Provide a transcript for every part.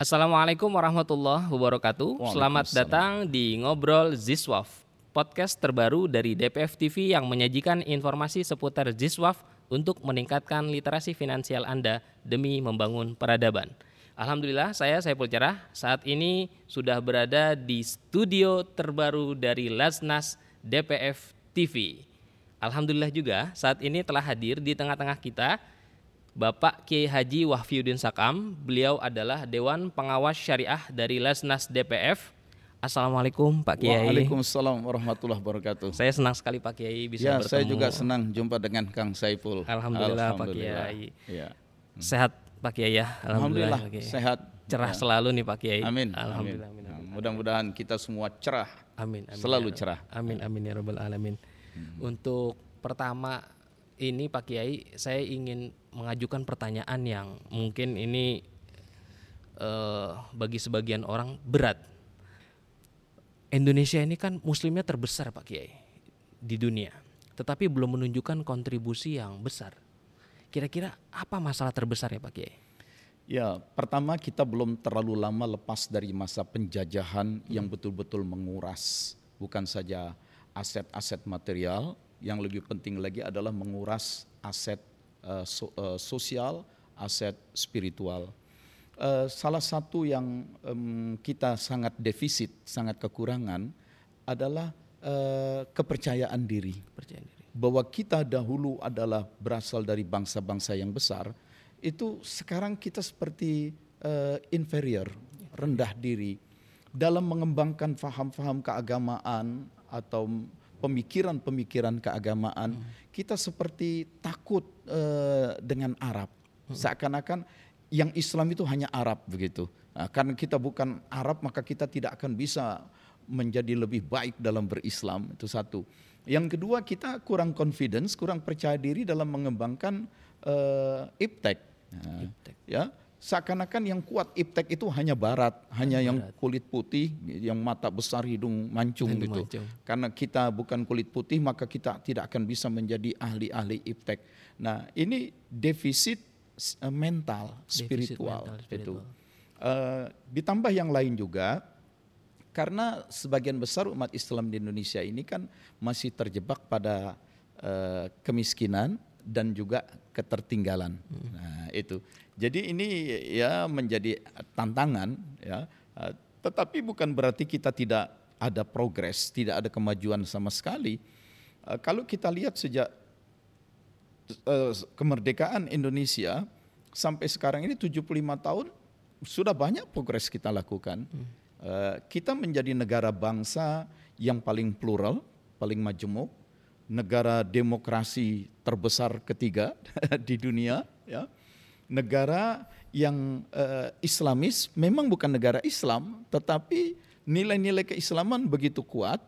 Assalamualaikum warahmatullahi wabarakatuh. Selamat datang di Ngobrol Ziswaf, podcast terbaru dari DPF TV yang menyajikan informasi seputar Ziswaf untuk meningkatkan literasi finansial Anda demi membangun peradaban. Alhamdulillah saya Saiful Cerah saat ini sudah berada di studio terbaru dari Lasnas DPF TV. Alhamdulillah juga saat ini telah hadir di tengah-tengah kita Bapak Kiai Haji Wahfiuddin Sakam. Beliau adalah Dewan Pengawas Syariah dari Lasnas DPF. Assalamualaikum Pak Kiai. Waalaikumsalam warahmatullahi wabarakatuh. Saya senang sekali Pak Kiai bisa ya, bertemu. saya juga senang jumpa dengan Kang Saiful. Alhamdulillah, Pak Kiai. Ya. Sehat Pak Kiai ya. Alhamdulillah, Pak Kiai. sehat. Cerah Ya. selalu nih Pak Kiai. Amin. Alhamdulillah. Amin. amin, amin. Nah, Mudah-mudahan kita semua cerah. Amin, amin, Selalu ya cerah. Amin amin ya rabbal alamin. Untuk pertama ini Pak Kiai, saya ingin mengajukan pertanyaan yang mungkin ini eh, bagi sebagian orang berat. Indonesia ini kan muslimnya terbesar Pak Kiai di dunia, tetapi belum menunjukkan kontribusi yang besar. Kira-kira apa masalah terbesar ya Pak Kiai? Ya, pertama kita belum terlalu lama lepas dari masa penjajahan yang betul-betul menguras bukan saja aset-aset material, yang lebih penting lagi adalah menguras aset eh, so- eh, sosial, aset spiritual. Eh, salah satu yang em, kita sangat defisit, sangat kekurangan adalah eh, kepercayaan diri Percaya diri. bahwa kita dahulu adalah berasal dari bangsa-bangsa yang besar, itu sekarang kita seperti eh, inferior, rendah diri dalam mengembangkan faham-faham keagamaan atau pemikiran-pemikiran keagamaan, kita seperti takut eh, dengan Arab. Seakan-akan yang Islam itu hanya Arab begitu. Nah, karena kita bukan Arab maka kita tidak akan bisa menjadi lebih baik dalam berislam itu satu. Yang kedua kita kurang confidence, kurang percaya diri dalam mengembangkan eh, iptek. Nah, Ya, seakan-akan yang kuat iptek itu hanya barat, hanya yang kulit putih, yang mata besar, hidung mancung Hidung gitu. mancung. Karena kita bukan kulit putih maka kita tidak akan bisa menjadi ahli-ahli iptek. Nah, ini defisit eh, mental, Defisit spiritual, mental, itu. spiritual. Eh, ditambah yang lain juga karena sebagian besar umat Islam di Indonesia ini kan masih terjebak pada eh, kemiskinan dan juga ketertinggalan. Nah, itu. Jadi ini ya menjadi tantangan ya. Eh, Tetapi bukan berarti kita tidak ada progres, tidak ada kemajuan sama sekali. Eh, Kalau kita lihat sejak eh, kemerdekaan Indonesia sampai sekarang ini 75 tahun sudah banyak progres kita lakukan. Eh, kita menjadi negara bangsa yang paling plural, paling majemuk, negara demokrasi terbesar ketiga di dunia, ya. Negara yang eh, Islamis memang bukan negara Islam, tetapi nilai-nilai keislaman begitu kuat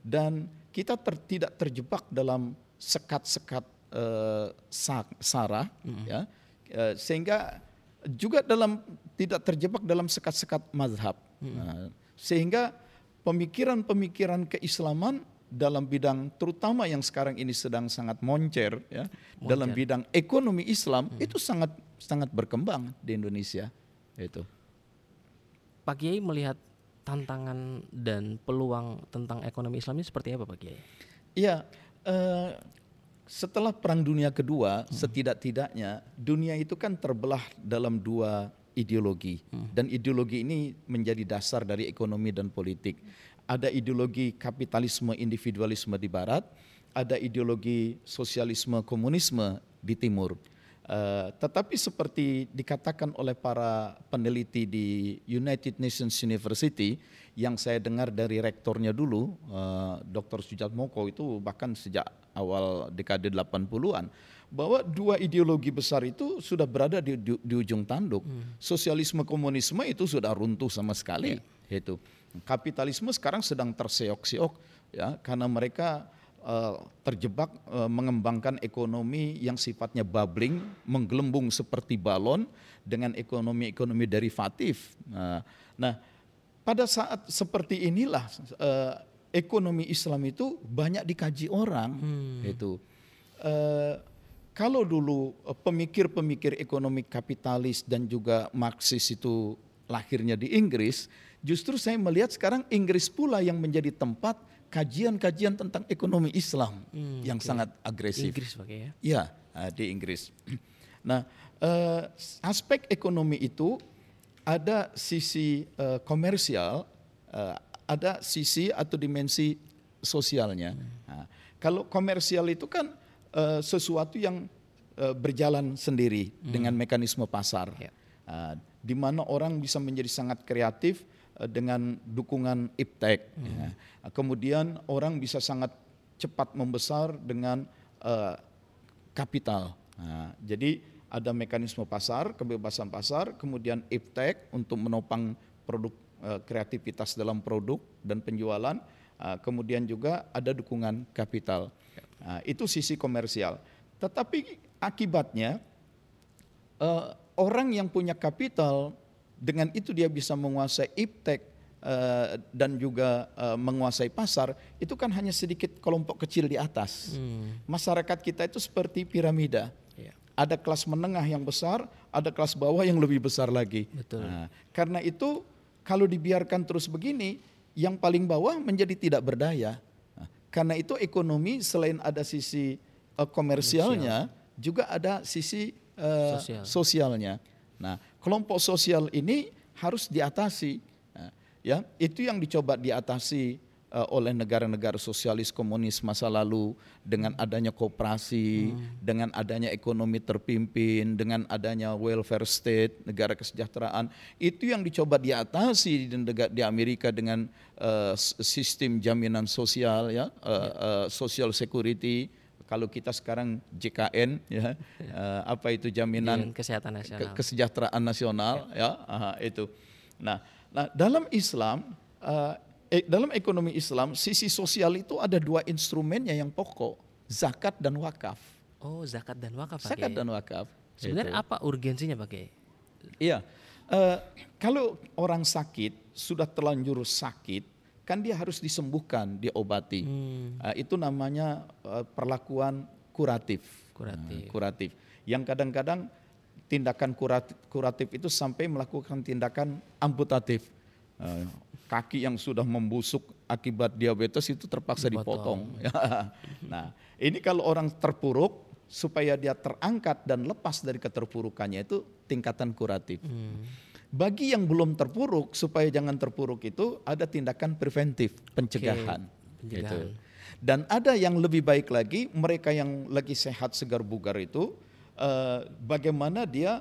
dan kita ter- tidak terjebak dalam sekat-sekat eh, sa- sara ya. Eh, sehingga juga dalam tidak terjebak dalam sekat-sekat mazhab. Nah, sehingga pemikiran-pemikiran keislaman dalam bidang terutama yang sekarang ini sedang sangat moncer ya dalam bidang ekonomi Islam itu sangat sangat berkembang di Indonesia itu Pak Kiai melihat tantangan dan peluang tentang ekonomi Islam ini seperti apa Pak Kiai? Iya, eh, setelah Perang Dunia Kedua, setidak-tidaknya dunia itu kan terbelah dalam dua ideologi, dan ideologi ini menjadi dasar dari ekonomi dan politik. Ada ideologi kapitalisme individualisme di Barat, ada ideologi sosialisme komunisme di Timur. Eh, tetapi seperti dikatakan oleh para peneliti di United Nations University yang saya dengar dari rektornya dulu, eh, Dr. Sujat Moko itu bahkan sejak awal dekade 80-an, bahwa dua ideologi besar itu sudah berada di, di, di ujung tanduk. Sosialisme komunisme itu sudah runtuh sama sekali. Itu. Kapitalisme sekarang sedang terseok-seok ya karena mereka terjebak eh, mengembangkan ekonomi yang sifatnya bubbling, menggelembung seperti balon dengan ekonomi-ekonomi derivatif. Nah, nah, pada saat seperti inilah eh, ekonomi Islam itu banyak dikaji orang. Itu Eh, kalau dulu eh, pemikir-pemikir ekonomi kapitalis dan juga Marxis itu lahirnya di Inggris, justru saya melihat sekarang Inggris pula yang menjadi tempat kajian-kajian tentang ekonomi Islam hmm, yang okay. sangat agresif. Inggris pakai ya? Iya, di Inggris. Nah, uh, aspek ekonomi itu ada sisi uh, komersial, uh, ada sisi atau dimensi sosialnya. Hmm. Nah, kalau komersial itu kan uh, sesuatu yang uh, berjalan sendiri hmm. dengan mekanisme pasar, ya. uh, di mana orang bisa menjadi sangat kreatif dengan dukungan iptek. Hmm. Ya. Kemudian orang bisa sangat cepat membesar dengan uh, kapital. Nah, jadi ada mekanisme pasar, kebebasan pasar, kemudian iptek untuk menopang produk uh, kreativitas dalam produk dan penjualan, uh, kemudian juga ada dukungan kapital. Uh, itu sisi komersial. Tetapi akibatnya uh, orang yang punya kapital dengan itu dia bisa menguasai iptek uh, dan juga uh, menguasai pasar itu kan hanya sedikit kelompok kecil di atas. Hmm. Masyarakat kita itu seperti piramida ada kelas menengah yang besar, ada kelas bawah yang lebih besar lagi. Betul. Nah, karena itu kalau dibiarkan terus begini, yang paling bawah menjadi tidak berdaya. Nah, karena itu ekonomi selain ada sisi uh, komersialnya, Sosial. juga ada sisi uh, Sosial. sosialnya. Nah, kelompok sosial ini harus diatasi. Nah, ya, itu yang dicoba diatasi uh, oleh negara-negara sosialis komunis masa lalu dengan adanya kooperasi, hmm. dengan adanya ekonomi terpimpin, dengan adanya welfare state, negara kesejahteraan, itu yang dicoba diatasi di, di Amerika dengan uh, sistem jaminan sosial ya, uh, uh, social security. Kalau kita sekarang JKN ya, uh, apa itu jaminan kesehatan nasional, kesejahteraan nasional ya, ya itu. Nah, nah dalam Islam uh, eh, dalam ekonomi Islam sisi sosial itu ada dua instrumennya yang pokok, zakat dan wakaf. Oh, zakat dan wakaf. Zakat dan wakaf. Sebenarnya itu. apa urgensinya Pak Iya, uh, kalau orang sakit sudah terlanjur sakit, kan dia harus disembuhkan, diobati. Hmm. Uh, itu namanya uh, perlakuan kuratif. Kuratif. Uh, kuratif. Yang kadang-kadang tindakan kuratif, kuratif itu sampai melakukan tindakan amputatif. Uh, kaki yang sudah membusuk akibat diabetes itu terpaksa dipotong. dipotong. nah, ini kalau orang terpuruk supaya dia terangkat dan lepas dari keterpurukannya itu tingkatan kuratif. Hmm. Bagi yang belum terpuruk supaya jangan terpuruk itu ada tindakan preventif, pencegahan. Okay. Gitu. Dan ada yang lebih baik lagi, mereka yang lagi sehat segar bugar itu uh, bagaimana dia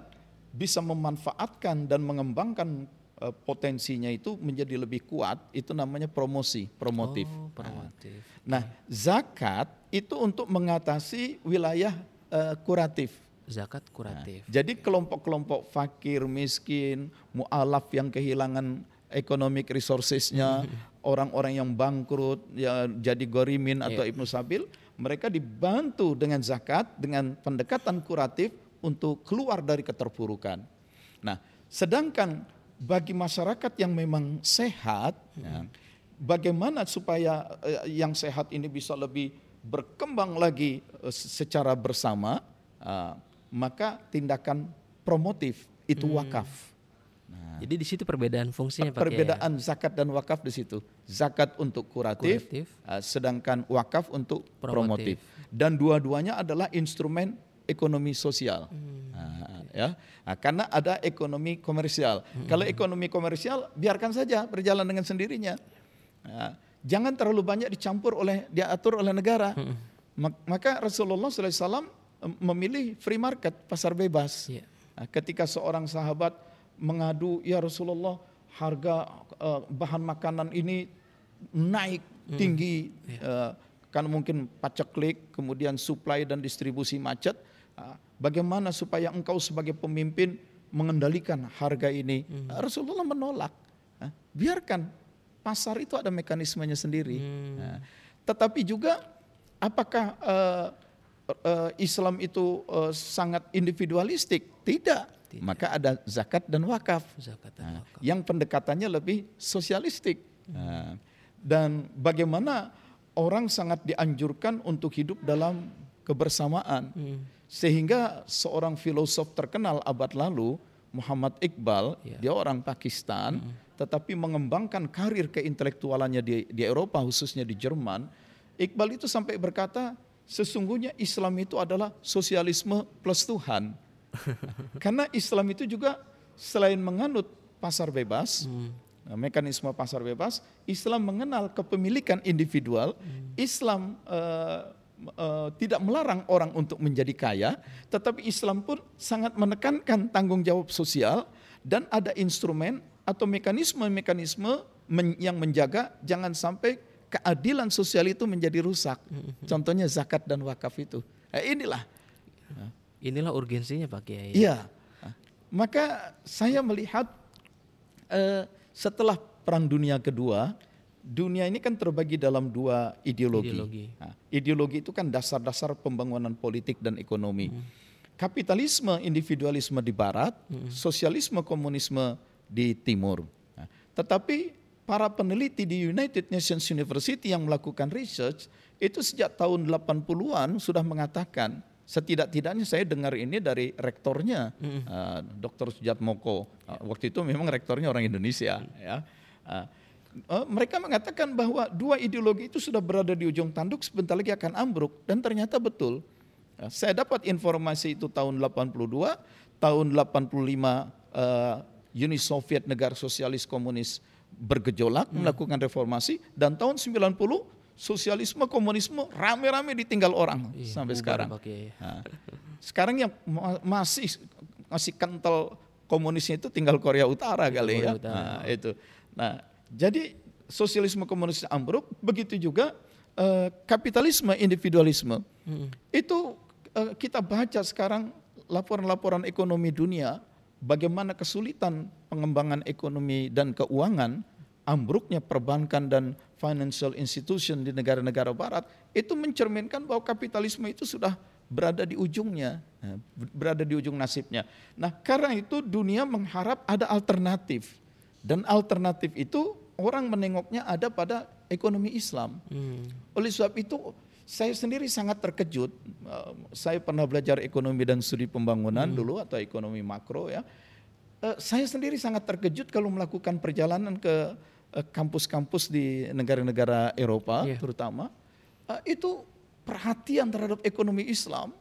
bisa memanfaatkan dan mengembangkan uh, potensinya itu menjadi lebih kuat, itu namanya promosi, promotif. Oh, promotif. Nah, zakat itu untuk mengatasi wilayah uh, kuratif. Zakat kuratif. Nah, jadi kelompok-kelompok fakir, miskin, mualaf yang kehilangan economic resourcesnya, orang-orang yang bangkrut, ya jadi gorimin atau yeah. ibnu sabil, mereka dibantu dengan zakat, dengan pendekatan kuratif untuk keluar dari keterpurukan. Nah, sedangkan bagi masyarakat yang memang sehat, hmm. ya, bagaimana supaya eh, yang sehat ini bisa lebih berkembang lagi eh, secara bersama, uh, maka tindakan promotif itu hmm. wakaf. Nah, Jadi di situ perbedaan fungsinya Pak Perbedaan ya? zakat dan wakaf di situ. Zakat untuk kuratif, kuratif. Uh, sedangkan wakaf untuk promotif. promotif. Dan dua-duanya adalah instrumen ekonomi sosial. Hmm. Nah, ya. Nah, karena ada ekonomi komersial. Hmm. Kalau ekonomi komersial biarkan saja berjalan dengan sendirinya. Nah, jangan terlalu banyak dicampur oleh diatur oleh negara. Hmm. Maka Rasulullah SAW memilih free market, pasar bebas. Yeah. Nah, ketika seorang sahabat mengadu, ya Rasulullah harga uh, bahan makanan ini naik hmm. tinggi. Yeah. Uh, karena mungkin paceklik, kemudian supply dan distribusi macet, Ah, bagaimana supaya engkau sebagai pemimpin mengendalikan harga ini? Hmm. Ah, Rasulullah menolak. Ah, biarkan pasar itu ada mekanismenya sendiri. Hmm. tetapi juga apakah uh, uh, Islam itu uh, sangat individualistik? Tidak. Tidak. Maka ada zakat dan wakaf. Zakat dan wakaf. Yang pendekatannya lebih sosialistik. Hmm. dan bagaimana orang sangat dianjurkan untuk hidup dalam kebersamaan. Hmm. Sehingga seorang filosof terkenal abad lalu Muhammad Iqbal, yeah. dia orang Pakistan, mm. tetapi mengembangkan karir keintelektualannya di, di Eropa, khususnya di Jerman. Iqbal itu sampai berkata, sesungguhnya Islam itu adalah sosialisme plus Tuhan. Karena Islam itu juga selain menganut pasar bebas, mm. mekanisme pasar bebas, Islam mengenal kepemilikan individual, mm. Islam uh, uh, tidak melarang orang untuk menjadi kaya, tetapi Islam pun sangat menekankan tanggung jawab sosial dan ada instrumen atau mekanisme-mekanisme men yang menjaga jangan sampai keadilan sosial itu menjadi rusak. Contohnya zakat dan wakaf itu. Eh, inilah. Inilah urgensinya Pak Kiai. Iya. Maka saya melihat uh, setelah Perang Dunia Kedua, dunia ini kan terbagi dalam dua ideologi. Ideologi, nah, ideologi itu kan dasar-dasar pembangunan politik dan ekonomi. Hmm. Kapitalisme, individualisme di barat, hmm. sosialisme, komunisme di timur. Nah, tetapi para peneliti di United Nations University yang melakukan research itu sejak tahun 80-an sudah mengatakan setidak-tidaknya saya dengar ini dari rektornya mm. uh, Dr. Sujat Moko. Uh, waktu itu memang rektornya orang Indonesia mm. ya. Uh, uh, mereka mengatakan bahwa dua ideologi itu sudah berada di ujung tanduk sebentar lagi akan ambruk dan ternyata betul. Uh, saya dapat informasi itu tahun 82, tahun 85 uh, Uni Soviet negara sosialis komunis bergejolak hmm. melakukan reformasi dan tahun 90 sosialisme komunisme rame-rame ditinggal orang iya, sampai sekarang. Nah, sekarang yang masih masih kental komunisnya itu tinggal Korea Utara kali Korea ya. Utara. Nah, itu. Nah, jadi sosialisme komunis ambruk, begitu juga uh, kapitalisme individualisme. Hmm. Itu uh, kita baca sekarang laporan-laporan ekonomi dunia, bagaimana kesulitan pengembangan ekonomi dan keuangan, ambruknya perbankan dan financial institution di negara-negara barat, itu mencerminkan bahwa kapitalisme itu sudah berada di ujungnya, eh, berada di ujung nasibnya. Nah, karena itu dunia mengharap ada alternatif dan alternatif itu orang menengoknya ada pada ekonomi Islam. Hmm. Oleh sebab itu saya sendiri sangat terkejut. Eh, saya pernah belajar ekonomi dan studi pembangunan hmm. dulu atau ekonomi makro ya. Eh, saya sendiri sangat terkejut kalau melakukan perjalanan ke eh, kampus-kampus di negara-negara Eropa yeah. terutama. Itu perhatian terhadap ekonomi Islam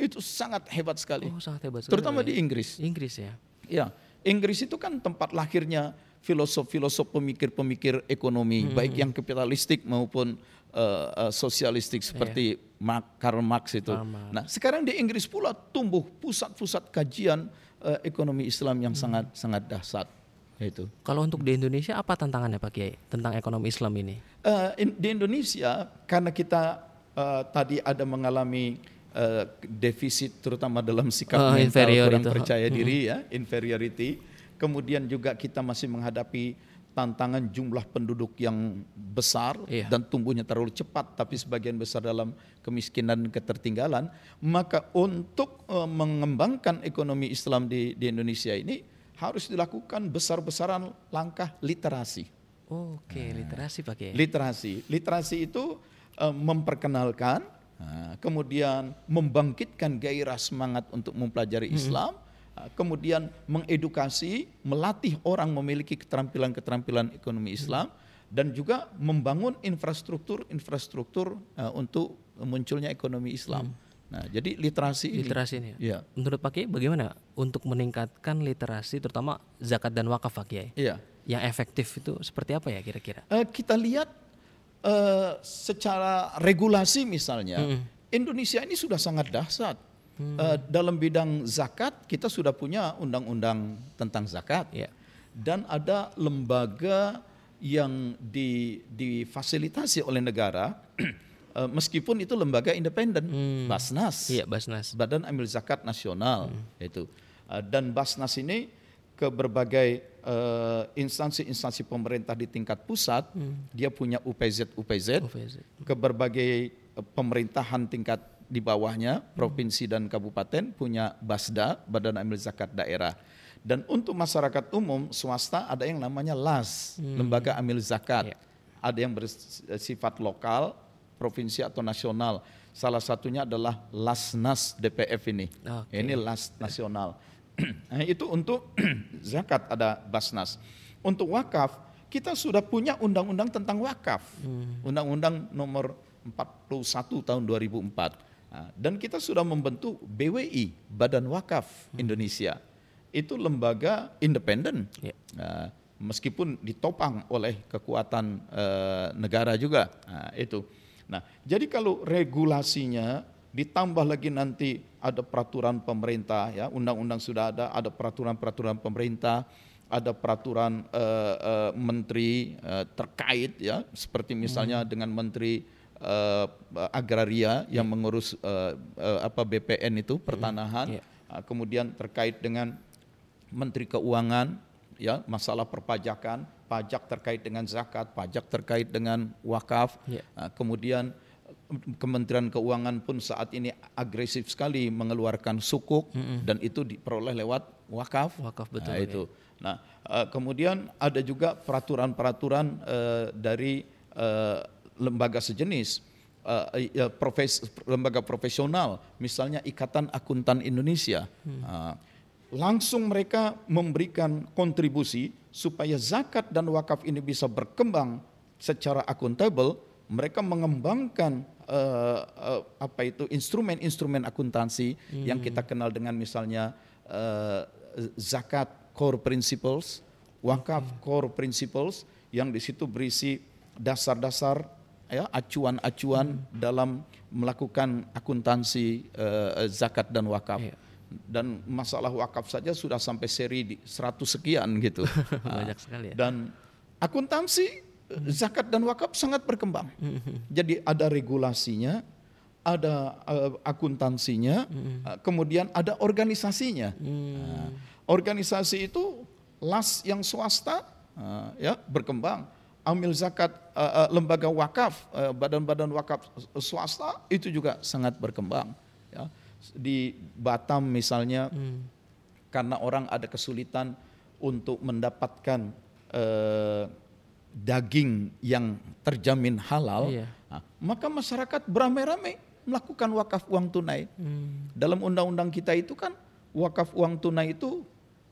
itu sangat hebat sekali. Oh, sangat hebat sekali. Terutama di Inggris. Inggris ya. Ya, Inggris itu kan tempat lahirnya filosof-filosof pemikir-pemikir ekonomi, hmm. baik yang kapitalistik maupun uh, uh, sosialistik seperti yeah. Mark, Karl Marx itu. Marx. Nah, sekarang di Inggris pula tumbuh pusat-pusat kajian uh, ekonomi Islam yang hmm. sangat sangat dahsyat. Itu. Kalau untuk di Indonesia apa tantangannya Pak Kiai tentang ekonomi Islam ini? Uh, in, di Indonesia karena kita uh, tadi ada mengalami uh, defisit terutama dalam sikap uh, mental kurang itu. percaya diri hmm. ya, inferiority kemudian juga kita masih menghadapi tantangan jumlah penduduk yang besar iya. dan tumbuhnya terlalu cepat tapi sebagian besar dalam kemiskinan dan ketertinggalan maka untuk uh, mengembangkan ekonomi Islam di di Indonesia ini harus dilakukan besar-besaran langkah literasi. Oh, Oke, okay. nah, literasi pakai. Literasi, literasi itu uh, memperkenalkan, uh, kemudian membangkitkan gairah semangat untuk mempelajari. Islam, Ah, kemudian mengedukasi, melatih orang memiliki keterampilan-keterampilan ekonomi Islam dan juga membangun infrastruktur-infrastruktur uh, untuk munculnya ekonomi Islam. Hmm. Nah, jadi literasi ini. Literasi ini. Ya. Menurut Pak Kiai bagaimana untuk meningkatkan literasi terutama zakat dan wakaf Pak Kiai? Iya. Yang efektif itu seperti apa ya kira-kira? Uh, kita lihat uh, secara regulasi misalnya, hmm. Indonesia ini sudah sangat dahsyat Hmm. Uh, dalam bidang zakat kita sudah punya undang-undang tentang zakat ya. dan ada lembaga yang di, difasilitasi oleh negara uh, meskipun itu lembaga independen hmm. Basnas, ya, Basnas, Badan Amil Zakat Nasional hmm. itu uh, dan Basnas ini ke berbagai instansi-instansi uh, pemerintah di tingkat pusat hmm. dia punya UPZ UPZ, UPZ. ke berbagai pemerintahan tingkat di bawahnya provinsi dan kabupaten punya Basda, Badan Amil Zakat Daerah. Dan untuk masyarakat umum swasta ada yang namanya LAS, hmm. Lembaga Amil Zakat. Ya. Ada yang bersifat lokal, provinsi atau nasional. Salah satunya adalah LASNAS DPF ini. Okay. Ini LAS nasional. Nah, itu untuk zakat ada basnas. Untuk wakaf kita sudah punya undang-undang tentang wakaf. Undang-undang nomor 41 tahun 2004. Dan kita sudah membentuk BWI, Badan Wakaf Indonesia. Itu lembaga independen. Ya. Meskipun ditopang oleh kekuatan eh, negara juga. Nah, itu. Nah, jadi kalau regulasinya ditambah lagi nanti ada peraturan pemerintah ya, undang-undang sudah ada, ada peraturan-peraturan pemerintah, ada peraturan eh, eh, menteri eh, terkait ya, seperti misalnya dengan menteri eh, agraria yang mengurus eh, eh, apa BPN itu pertanahan, Ya. Ah, kemudian terkait dengan menteri keuangan ya masalah perpajakan, pajak terkait dengan zakat, pajak terkait dengan wakaf. Ya. Nah, kemudian Kementerian Keuangan pun saat ini agresif sekali mengeluarkan sukuk dan itu diperoleh lewat wakaf. Wakaf, betul, Nah, ya. itu. Nah, eh, kemudian ada juga peraturan-peraturan eh, dari lembaga sejenis eh, ya, profes- lembaga profesional, misalnya Ikatan Akuntan Indonesia. Ah, langsung mereka memberikan kontribusi supaya zakat dan wakaf ini bisa berkembang secara akuntabel. Mereka mengembangkan eh, eh, apa itu instrumen-instrumen akuntansi yang kita kenal dengan misalnya eh, zakat core principles, wakaf core principles yang di situ berisi dasar-dasar ya acuan-acuan dalam melakukan akuntansi eh, zakat dan wakaf. Iya. Dan masalah wakaf saja sudah sampai seri di 100 sekian gitu. Banyak sekali ya. Dan akuntansi zakat dan wakaf sangat berkembang. Jadi ada regulasinya, ada eh, akuntansinya, eh, kemudian ada organisasinya. Nah, organisasi itu las yang swasta eh, ya berkembang. Amil zakat eh, eh, lembaga wakaf, eh, badan-badan wakaf swasta itu juga sangat berkembang. Ya. Di Batam misalnya karena orang ada kesulitan untuk mendapatkan daging yang terjamin halal, Iya. nah, maka masyarakat beramai-ramai melakukan wakaf uang tunai. Dalam undang-undang kita itu kan wakaf uang tunai itu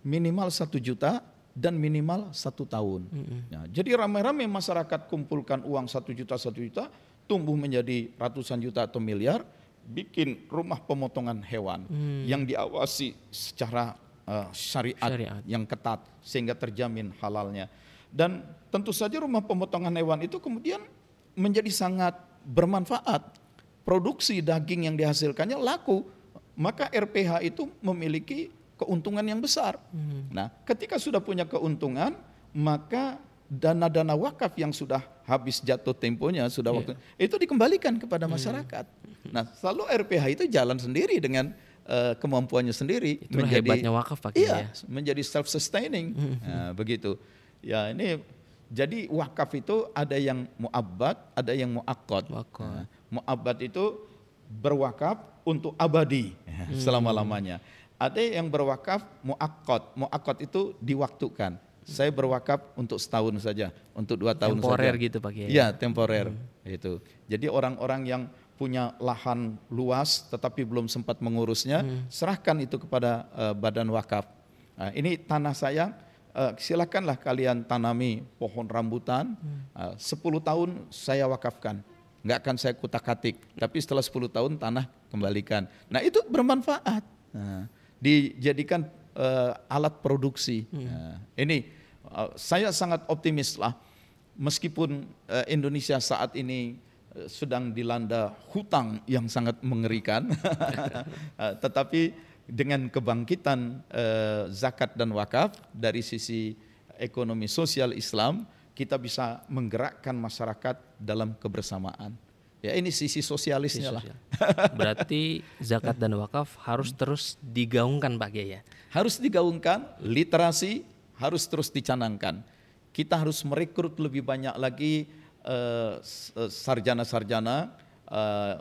minimal satu juta dan minimal satu tahun. Nah, jadi ramai-ramai masyarakat kumpulkan uang satu juta satu juta, tumbuh menjadi ratusan juta atau miliar, bikin rumah pemotongan hewan yang diawasi secara eh, syariat, Syariat. yang ketat sehingga terjamin halalnya. Dan tentu saja rumah pemotongan hewan itu kemudian menjadi sangat bermanfaat. Produksi daging yang dihasilkannya laku, maka RPH itu memiliki keuntungan yang besar. Nah, ketika sudah punya keuntungan, maka dana-dana wakaf yang sudah habis jatuh temponya sudah Iya. waktu itu dikembalikan kepada masyarakat. Nah, selalu RPH itu jalan sendiri dengan eh, kemampuannya sendiri Itulah hebatnya wakaf, Pak Iya, ya. menjadi self sustaining. Nah, begitu. Ya, ini jadi wakaf itu ada yang muabbad, ada yang muakkad. Nah, muabbad itu berwakaf untuk abadi selama-lamanya. Ada yang berwakaf muakkad. Muakkad itu diwaktukan. Saya berwakaf untuk setahun saja, untuk dua tahun Temporer saja. gitu, Pak Kiai. Iya, temporer. Itu. Jadi orang-orang yang punya lahan luas tetapi belum sempat mengurusnya, serahkan itu kepada eh, badan wakaf. Nah, ini tanah saya, eh, silakanlah kalian tanami pohon rambutan. Eh, 10 tahun saya wakafkan. Nggak akan saya kutak-katik, tapi setelah 10 tahun tanah kembalikan. Nah, itu bermanfaat. Nah, dijadikan eh, alat produksi. Nah, ini eh, saya sangat optimis lah meskipun eh, Indonesia saat ini eh, sedang dilanda hutang yang sangat mengerikan, eh, tetapi dengan kebangkitan eh, zakat dan wakaf dari sisi ekonomi sosial Islam, kita bisa menggerakkan masyarakat dalam kebersamaan. Ya ini sisi sosialisnya lah. Sosial. Berarti zakat dan wakaf harus terus digaungkan Pak Kiai ya. Harus digaungkan, literasi harus terus dicanangkan. Kita harus merekrut lebih banyak lagi eh, sarjana-sarjana eh,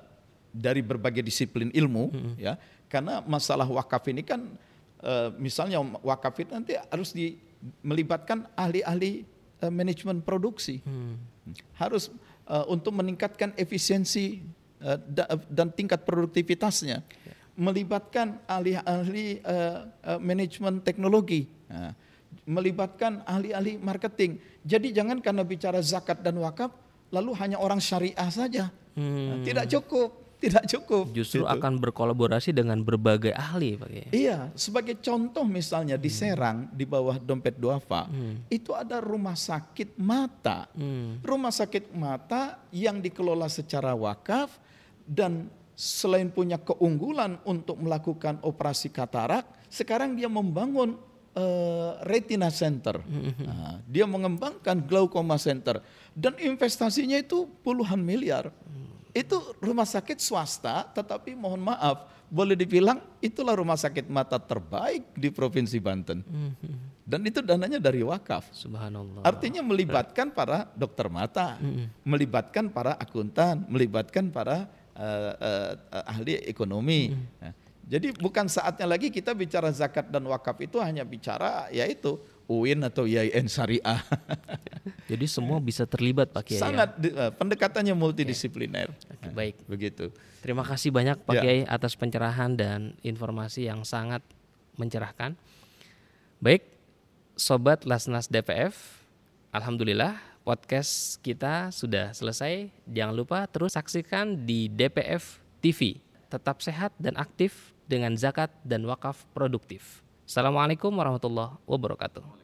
dari berbagai disiplin ilmu, ya. Karena masalah wakaf ini kan, eh, misalnya wakaf itu nanti harus di, melibatkan ahli-ahli manajemen produksi, harus eh, untuk meningkatkan efisiensi eh, da- dan tingkat produktivitasnya. melibatkan ahli-ahli uh, uh, manajemen teknologi, uh, melibatkan ahli-ahli marketing. Jadi jangan karena bicara zakat dan wakaf lalu hanya orang syariah saja. Hmm. Tidak cukup tidak cukup. Justru gitu. akan berkolaborasi dengan berbagai ahli, Pak Iya, sebagai contoh misalnya di hmm. Serang di bawah dompet duafa hmm. itu ada rumah sakit mata, hmm. rumah sakit mata yang dikelola secara wakaf dan selain punya keunggulan untuk melakukan operasi katarak, sekarang dia membangun uh, retina center. Nah, dia mengembangkan glaucoma center dan investasinya itu puluhan miliar. Itu rumah sakit swasta, tetapi mohon maaf, boleh dibilang itulah rumah sakit mata terbaik di Provinsi Banten. Dan itu dananya dari wakaf. Subhanallah. Artinya melibatkan para dokter mata, melibatkan para akuntan, melibatkan para uh, uh, ahli ekonomi. Nah, jadi bukan saatnya lagi kita bicara zakat dan wakaf itu hanya bicara yaitu UIN atau IAIN Syariah. Jadi semua bisa terlibat Pak Kiai. Ya? Sangat ya? pendekatannya multidisipliner. Oke, baik. Begitu. Terima kasih banyak Pak ya. Kiai atas pencerahan dan informasi yang sangat mencerahkan. Baik, sobat Lasnas DPF, alhamdulillah podcast kita sudah selesai. Jangan lupa terus saksikan di DPF TV. Tetap sehat dan aktif dengan zakat dan wakaf produktif. Assalamualaikum warahmatullahi wabarakatuh.